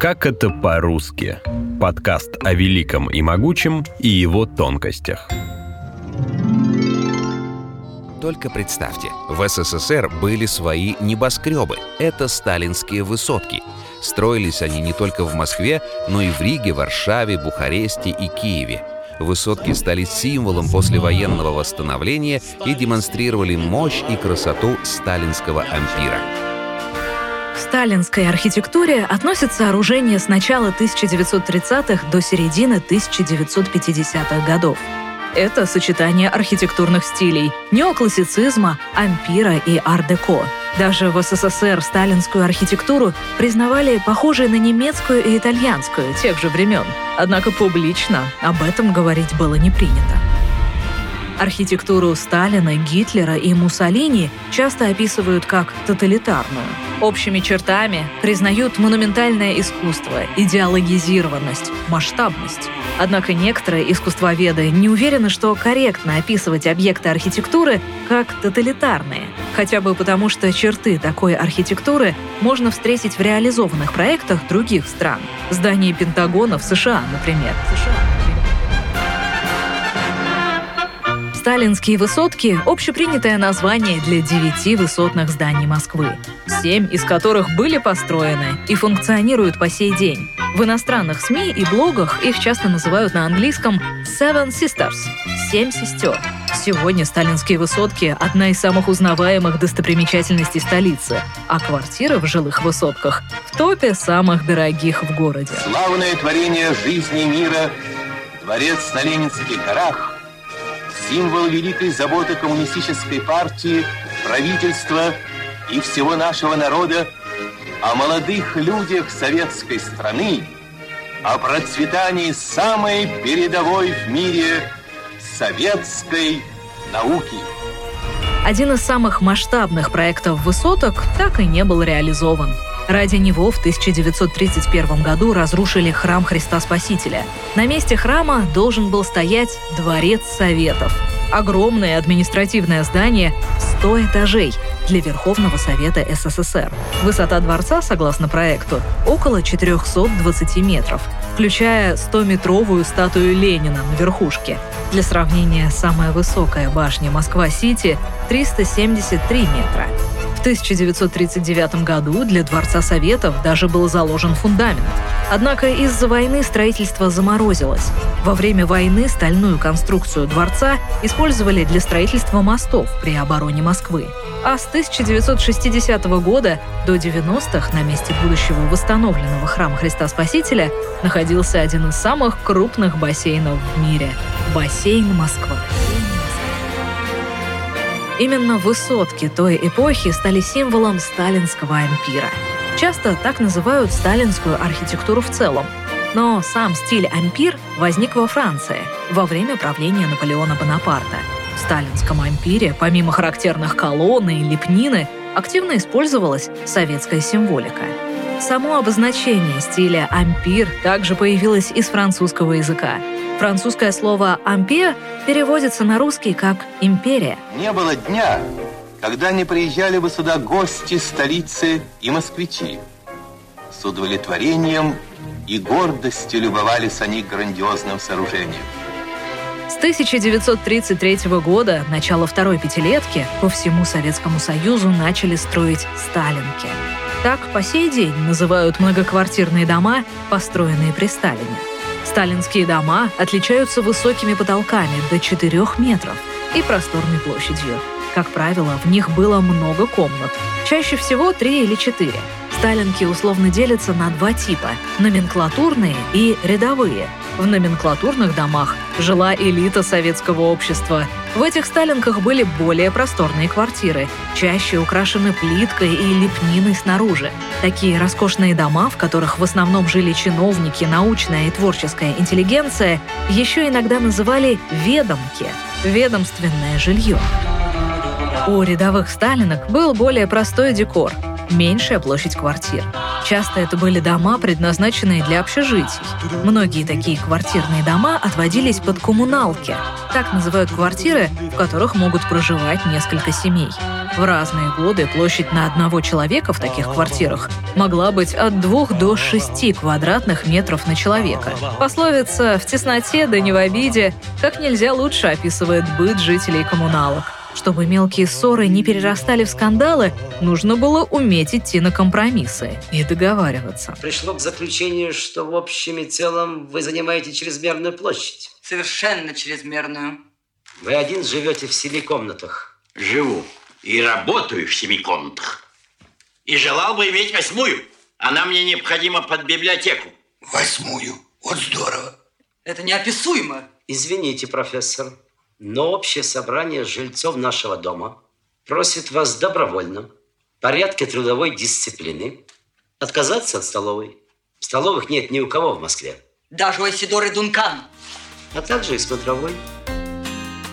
Как это по-русски? Подкаст о великом и могучем и его тонкостях. Только представьте, в СССР были свои небоскребы. Это сталинские высотки. Строились они не только в Москве, но и в Риге, Варшаве, Бухаресте и Киеве. Высотки стали символом послевоенного восстановления и демонстрировали мощь и красоту сталинского ампира. Сталинской архитектуре относятся сооружения с начала 1930-х до середины 1950-х годов. Это сочетание архитектурных стилей – неоклассицизма, ампира и ар-деко. Даже в СССР сталинскую архитектуру признавали похожей на немецкую и итальянскую тех же времен. Однако публично об этом говорить было не принято. Архитектуру Сталина, Гитлера и Муссолини часто описывают как тоталитарную. Общими чертами признают монументальное искусство, идеологизированность, масштабность. Однако некоторые искусствоведы не уверены, что корректно описывать объекты архитектуры как тоталитарные, хотя бы потому, что черты такой архитектуры можно встретить в реализованных проектах других стран. Здание Пентагона в США, например. США. Сталинские высотки – общепринятое название для девяти высотных зданий Москвы, семь из которых были построены и функционируют по сей день. В иностранных СМИ и блогах их часто называют на английском «Seven Sisters» – «Семь сестер». Сегодня сталинские высотки – одна из самых узнаваемых достопримечательностей столицы, а квартиры в жилых высотках – в топе самых дорогих в городе. Славное творение жизни мира – дворец на Ленинских горах – символ великой заботы коммунистической партии, правительства и всего нашего народа о молодых людях советской страны, о процветании самой передовой в мире советской науки. Один из самых масштабных проектов высоток так и не был реализован – Ради него в 1931 году разрушили храм Христа Спасителя. На месте храма должен был стоять Дворец Советов. Огромное административное здание 100 этажей для Верховного Совета СССР. Высота дворца, согласно проекту, около 420 метров, включая 100-метровую статую Ленина на верхушке. Для сравнения, самая высокая башня Москва-Сити – 373 метра. В 1939 году для Дворца Советов даже был заложен фундамент. Однако из-за войны строительство заморозилось. Во время войны стальную конструкцию дворца использовали для строительства мостов при обороне Москвы. А с 1960 года до 90-х на месте будущего восстановленного храма Христа Спасителя находился один из самых крупных бассейнов в мире – бассейн Москва. Именно высотки той эпохи стали символом сталинского ампира. Часто так называют сталинскую архитектуру в целом. Но сам стиль ампир возник во Франции во время правления Наполеона Бонапарта. В сталинском ампире, помимо характерных колонн и лепнины, активно использовалась советская символика. Само обозначение стиля ампир также появилось из французского языка. Французское слово «ампир» переводится на русский как «империя». Не было дня, когда не приезжали бы сюда гости столицы и москвичи. С удовлетворением и гордостью любовались они грандиозным сооружением. С 1933 года, начала второй пятилетки, по всему Советскому Союзу начали строить «сталинки». Так по сей день называют многоквартирные дома, построенные при Сталине. Сталинские дома отличаются высокими потолками до 4 метров и просторной площадью. Как правило, в них было много комнат, чаще всего 3 или 4. Сталинки условно делятся на два типа – номенклатурные и рядовые – в номенклатурных домах жила элита советского общества. В этих сталинках были более просторные квартиры, чаще украшены плиткой и лепниной снаружи. Такие роскошные дома, в которых в основном жили чиновники, научная и творческая интеллигенция, еще иногда называли «ведомки» — ведомственное жилье. У рядовых сталинок был более простой декор — меньшая площадь квартир. Часто это были дома, предназначенные для общежитий. Многие такие квартирные дома отводились под коммуналки. Так называют квартиры, в которых могут проживать несколько семей. В разные годы площадь на одного человека в таких квартирах могла быть от 2 до 6 квадратных метров на человека. Пословица «в тесноте да не в обиде» как нельзя лучше описывает быт жителей коммуналок. Чтобы мелкие ссоры не перерастали в скандалы, нужно было уметь идти на компромиссы и договариваться. Пришло к заключению, что в общем и целом вы занимаете чрезмерную площадь. Совершенно чрезмерную. Вы один живете в семи комнатах. Живу и работаю в семи комнатах. И желал бы иметь восьмую. Она мне необходима под библиотеку. Восьмую? Вот здорово. Это неописуемо. Извините, профессор, но общее собрание жильцов нашего дома просит вас добровольно, в порядке трудовой дисциплины, отказаться от столовой. Столовых нет ни у кого в Москве. Даже у Исидоры Дункан. А также и смотровой.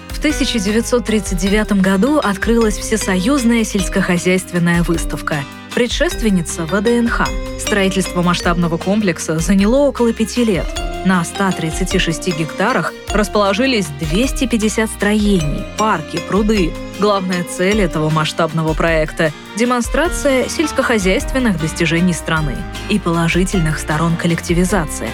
В 1939 году открылась Всесоюзная сельскохозяйственная выставка, предшественница ВДНХ. Строительство масштабного комплекса заняло около пяти лет – на 136 гектарах расположились 250 строений, парки, пруды. Главная цель этого масштабного проекта – демонстрация сельскохозяйственных достижений страны и положительных сторон коллективизации.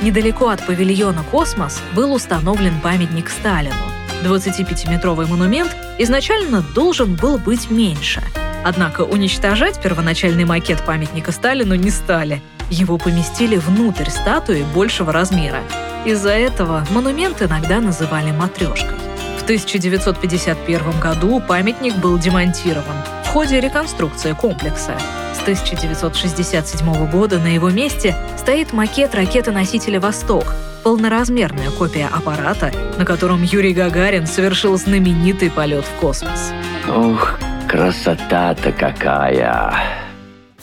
Недалеко от павильона «Космос» был установлен памятник Сталину. 25-метровый монумент изначально должен был быть меньше. Однако уничтожать первоначальный макет памятника Сталину не стали – его поместили внутрь статуи большего размера. Из-за этого монумент иногда называли матрешкой. В 1951 году памятник был демонтирован в ходе реконструкции комплекса. С 1967 года на его месте стоит макет ракеты-носителя «Восток», полноразмерная копия аппарата, на котором Юрий Гагарин совершил знаменитый полет в космос. Ух, красота-то какая!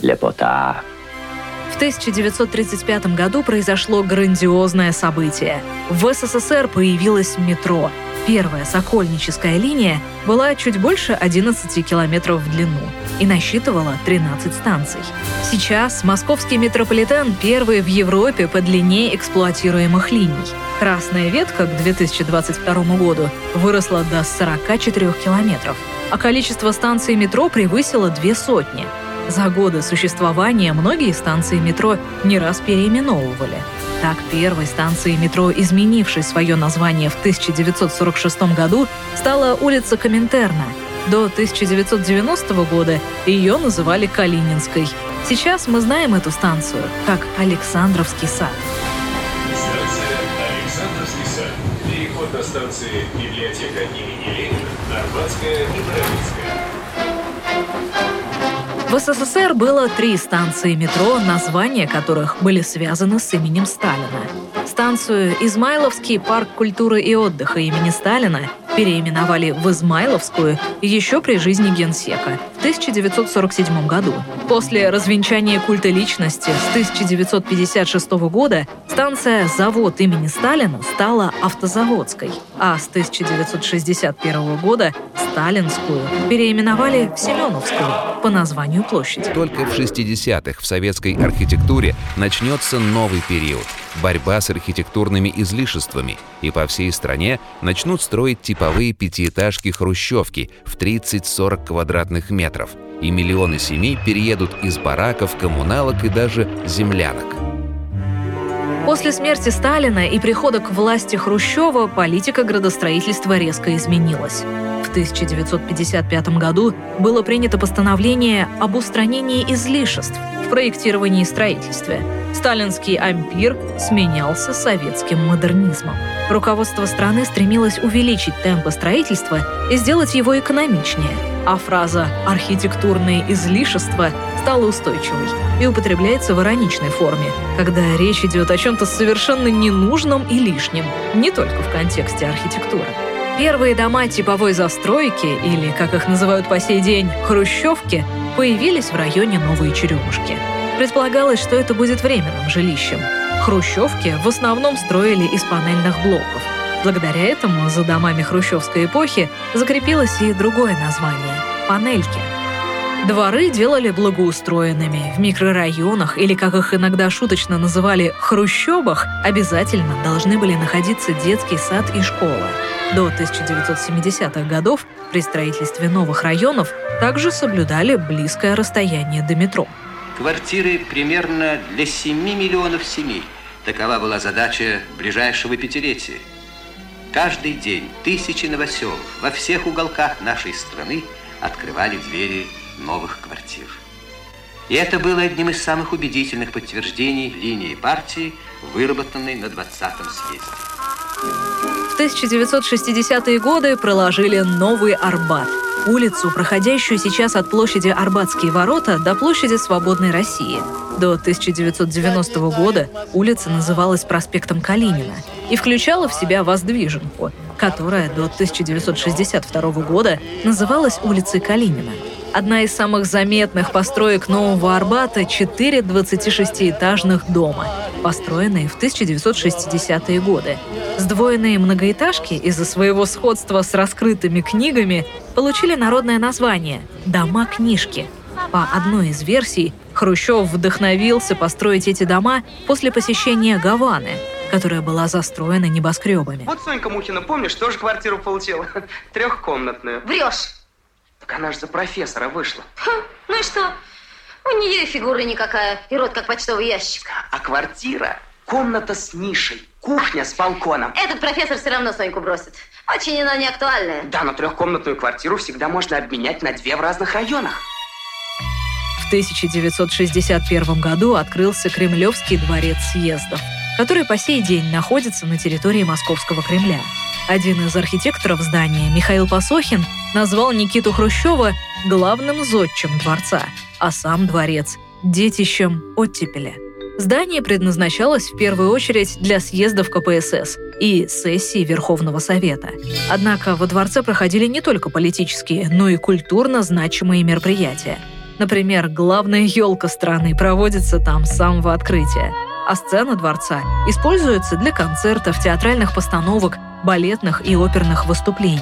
Лепота! 1935 году произошло грандиозное событие. В СССР появилось метро. Первая сокольническая линия была чуть больше 11 километров в длину и насчитывала 13 станций. Сейчас московский метрополитен первый в Европе по длине эксплуатируемых линий. Красная ветка к 2022 году выросла до 44 километров, а количество станций метро превысило две сотни – за годы существования многие станции метро не раз переименовывали. Так, первой станцией метро, изменившей свое название в 1946 году, стала улица Коминтерна. До 1990 года ее называли Калининской. Сейчас мы знаем эту станцию как Александровский сад. Александровский сад. Переход на станции библиотека имени Ленина, В СССР было три станции метро, названия которых были связаны с именем Сталина. Станцию «Измайловский парк культуры и отдыха» имени Сталина переименовали в Измайловскую еще при жизни генсека в 1947 году. После развенчания культа личности с 1956 года станция «Завод имени Сталина» стала автозаводской, а с 1961 года Сталинскую переименовали в Семеновскую по названию площади. Только в 60-х в советской архитектуре начнется новый период – борьба с архитектурными излишествами, и по всей стране начнут строить типовые пятиэтажки-хрущевки в 30-40 квадратных метров, и миллионы семей переедут из бараков, коммуналок и даже землянок. После смерти Сталина и прихода к власти Хрущева политика градостроительства резко изменилась. В 1955 году было принято постановление об устранении излишеств в проектировании и строительстве. Сталинский ампир сменялся советским модернизмом. Руководство страны стремилось увеличить темпы строительства и сделать его экономичнее, а фраза «архитектурные излишества» стала устойчивой и употребляется в ироничной форме, когда речь идет о чем-то совершенно ненужном и лишнем, не только в контексте архитектуры. Первые дома типовой застройки, или, как их называют по сей день, хрущевки, появились в районе Новой Черемушки. Предполагалось, что это будет временным жилищем. Хрущевки в основном строили из панельных блоков. Благодаря этому за домами хрущевской эпохи закрепилось и другое название – панельки – Дворы делали благоустроенными. В микрорайонах, или как их иногда шуточно называли, хрущобах, обязательно должны были находиться детский сад и школа. До 1970-х годов при строительстве новых районов также соблюдали близкое расстояние до метро. Квартиры примерно для 7 миллионов семей. Такова была задача ближайшего пятилетия. Каждый день тысячи новоселов во всех уголках нашей страны открывали двери новых квартир. И это было одним из самых убедительных подтверждений линии партии, выработанной на 20-м съезде. В 1960-е годы проложили новый Арбат – улицу, проходящую сейчас от площади Арбатские ворота до площади Свободной России. До 1990 года улица называлась проспектом Калинина и включала в себя Воздвиженку, которая до 1962 года называлась улицей Калинина. Одна из самых заметных построек Нового Арбата – четыре 26-этажных дома, построенные в 1960-е годы. Сдвоенные многоэтажки из-за своего сходства с раскрытыми книгами получили народное название «дома-книжки». По одной из версий, Хрущев вдохновился построить эти дома после посещения Гаваны, которая была застроена небоскребами. Вот Сонька Мухина, помнишь, тоже квартиру получила? Трехкомнатную. Врешь. Так она же за профессора вышла. Ха, ну и что? У нее и фигура никакая, и рот как почтовый ящик. А квартира – комната с нишей, кухня с балконом. Этот профессор все равно Соньку бросит. Очень она не актуальная. Да, но трехкомнатную квартиру всегда можно обменять на две в разных районах. В 1961 году открылся Кремлевский дворец съездов, который по сей день находится на территории Московского Кремля. Один из архитекторов здания, Михаил Посохин, назвал Никиту Хрущева главным зодчим дворца, а сам дворец – детищем оттепеля. Здание предназначалось в первую очередь для съездов КПСС и сессий Верховного Совета. Однако во дворце проходили не только политические, но и культурно значимые мероприятия. Например, главная елка страны проводится там с самого открытия, а сцена дворца используется для концертов, театральных постановок, балетных и оперных выступлений.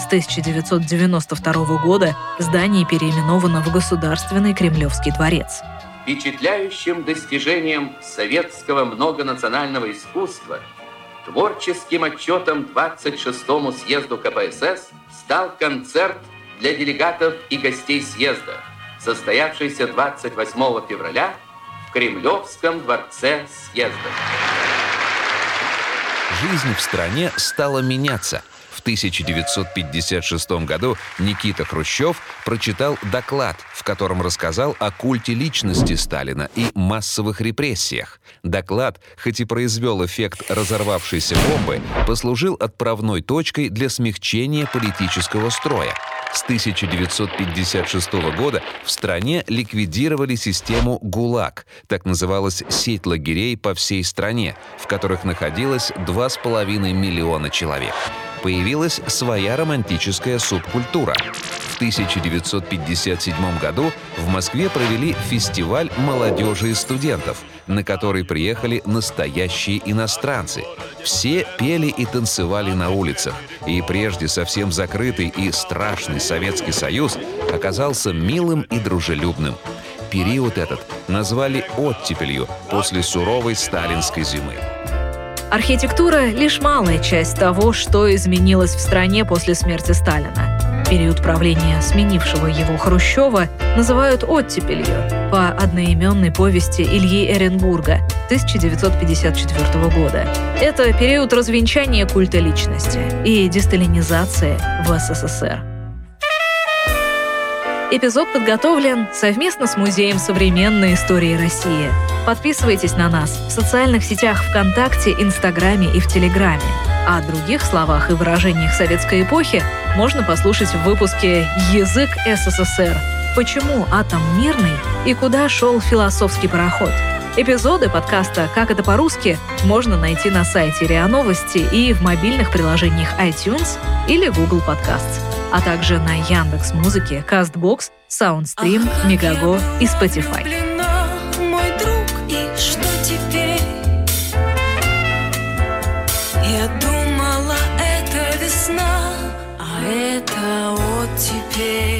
С 1992 года здание переименовано в Государственный Кремлевский дворец. Впечатляющим достижением советского многонационального искусства, творческим отчетом 26-му съезду КПСС стал концерт для делегатов и гостей съезда, состоявшийся 28 февраля Кремлевском дворце съезда. Жизнь в стране стала меняться. В 1956 году Никита Хрущев прочитал доклад, в котором рассказал о культе личности Сталина и массовых репрессиях. Доклад, хоть и произвел эффект разорвавшейся бомбы, послужил отправной точкой для смягчения политического строя. С 1956 года в стране ликвидировали систему ГУЛАГ, так называлась сеть лагерей по всей стране, в которых находилось 2,5 миллиона человек. Появилась своя романтическая субкультура. В 1957 году в Москве провели фестиваль молодежи и студентов, на который приехали настоящие иностранцы. Все пели и танцевали на улицах, и прежде совсем закрытый и страшный Советский Союз оказался милым и дружелюбным. Период этот назвали оттепелью после суровой сталинской зимы. Архитектура — лишь малая часть того, что изменилось в стране после смерти Сталина. Период правления сменившего его Хрущева называют оттепелью по одноименной повести Ильи Эренбурга 1954 года. Это период развенчания культа личности и десталинизации в СССР. Эпизод подготовлен совместно с Музеем современной истории России. Подписывайтесь на нас в социальных сетях ВКонтакте, Инстаграме и в Телеграме. О других словах и выражениях советской эпохи можно послушать в выпуске «Язык СССР. Почему атом мирный и куда шел философский пароход?» Эпизоды подкаста «Как это по-русски» можно найти на сайте РИА Новости и в мобильных приложениях iTunes или Google Podcasts а также на Яндекс Музыке, Castbox, Soundstream, Мегаго и Spotify. pick.